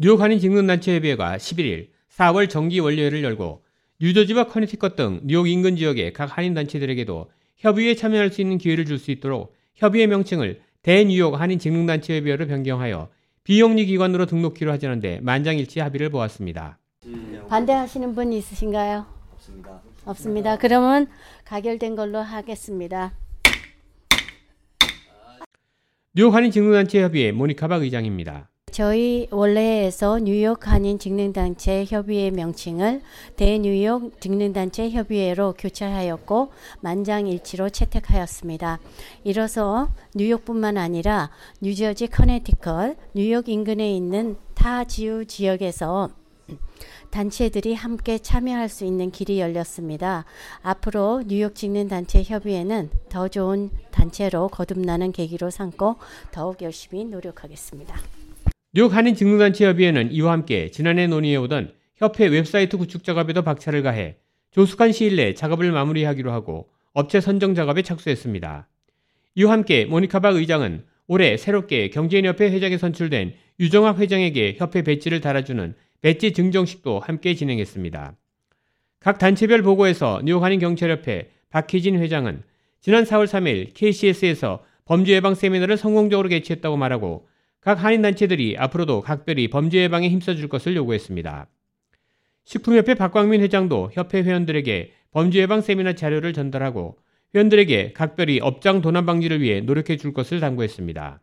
뉴욕 한인 직능단체협의회가 11일 4월 정기 원료회를 열고 뉴저지와 커네티컷 등 뉴욕 인근 지역의 각 한인 단체들에게도 협의회에 참여할 수 있는 기회를 줄 수 있도록 협의회 명칭을 대뉴욕 한인 직능단체협의회로 변경하여 비영리 기관으로 등록키로 하자는데 만장일치 합의를 보았습니다. 반대하시는 분 있으신가요? 없습니다. 없습니다. 그러면 가결된 걸로 하겠습니다. 뉴욕 한인 직능단체협의회 모니카박 의장입니다. 저희 원래에서 뉴욕 한인 직능단체 협의회 명칭을 대뉴욕 직능단체 협의회로 교체하였고 만장일치로 채택하였습니다. 이로써 뉴욕뿐만 아니라 뉴저지, 커네티컷, 뉴욕 인근에 있는 타 지유 지역에서 단체들이 함께 참여할 수 있는 길이 열렸습니다. 앞으로 뉴욕 직능 단체 협의회는 더 좋은 단체로 거듭나는 계기로 삼고 더욱 열심히 노력하겠습니다. 뉴욕 한인 직능단체 협의회는 이와 함께 지난해 논의해오던 협회 웹사이트 구축 작업에도 박차를 가해 조숙한 시일 내 작업을 마무리하기로 하고 업체 선정 작업에 착수했습니다. 이와 함께 모니카박 의장은 올해 새롭게 경제인협회 회장에 선출된 유정학 회장에게 협회 배지를 달아주는 배지 증정식도 함께 진행했습니다. 각 단체별 보고에서 뉴욕 한인 경찰협회 박희진 회장은 지난 4월 3일 KCS에서 범죄 예방 세미나를 성공적으로 개최했다고 말하고 각 한인단체들이 앞으로도 각별히 범죄 예방에 힘써줄 것을 요구했습니다. 식품협회 박광민 회장도 협회 회원들에게 범죄 예방 세미나 자료를 전달하고 회원들에게 각별히 업장 도난 방지를 위해 노력해 줄 것을 당부했습니다.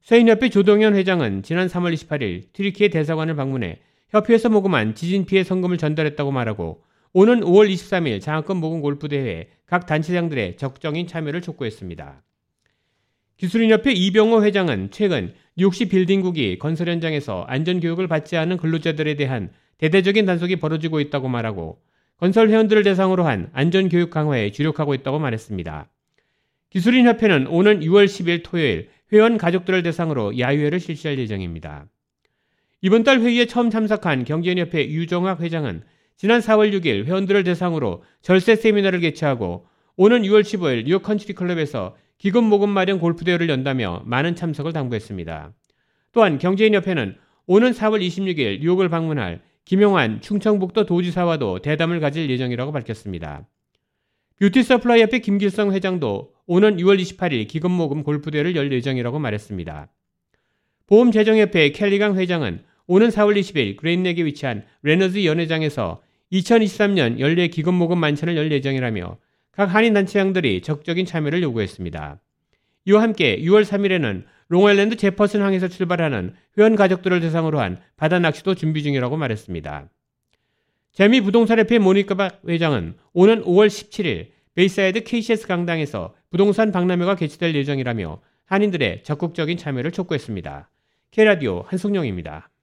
서인협회 조동현 회장은 지난 3월 28일 트리키의 대사관을 방문해 협회에서 모금한 지진 피해 성금을 전달했다고 말하고 오는 5월 23일 장학금 모금 골프 대회에 각 단체장들의 적정인 참여를 촉구했습니다. 기술인협회 이병호 회장은 최근 뉴욕시 빌딩국이 건설 현장에서 안전 교육을 받지 않은 근로자들에 대한 대대적인 단속이 벌어지고 있다고 말하고 건설 회원들을 대상으로 한 안전 교육 강화에 주력하고 있다고 말했습니다. 기술인 협회는 오는 6월 10일 토요일 회원 가족들을 대상으로 야유회를 실시할 예정입니다. 이번 달 회의에 처음 참석한 경제인협회 유정학 회장은 지난 4월 6일 회원들을 대상으로 절세 세미나를 개최하고 오는 6월 15일 뉴욕 컨트리 클럽에서 기금 모금 마련 골프 대회를 연다며 많은 참석을 당부했습니다. 또한 경제인협회는 오는 4월 26일 뉴욕을 방문할 김용환 충청북도 도지사와도 대담을 가질 예정이라고 밝혔습니다. 뷰티 서플라이 협회 김길성 회장도 오는 6월 28일 기금 모금 골프 대회를 열 예정이라고 말했습니다. 보험재정협회 켈리강 회장은 오는 4월 20일 그레잇넥에 위치한 레너즈 연회장에서 2023년 연례 기금 모금 만찬을 열 예정이라며 각 한인 단체장들이 적극적인 참여를 요구했습니다. 이와 함께 6월 3일에는 롱아일랜드 제퍼슨 항에서 출발하는 회원 가족들을 대상으로 한 바다 낚시도 준비 중이라고 말했습니다. 재미 부동산협회 모니카 회장은 오는 5월 17일 베이사이드 KCS 강당에서 부동산 박람회가 개최될 예정이라며 한인들의 적극적인 참여를 촉구했습니다. K라디오 한승용입니다.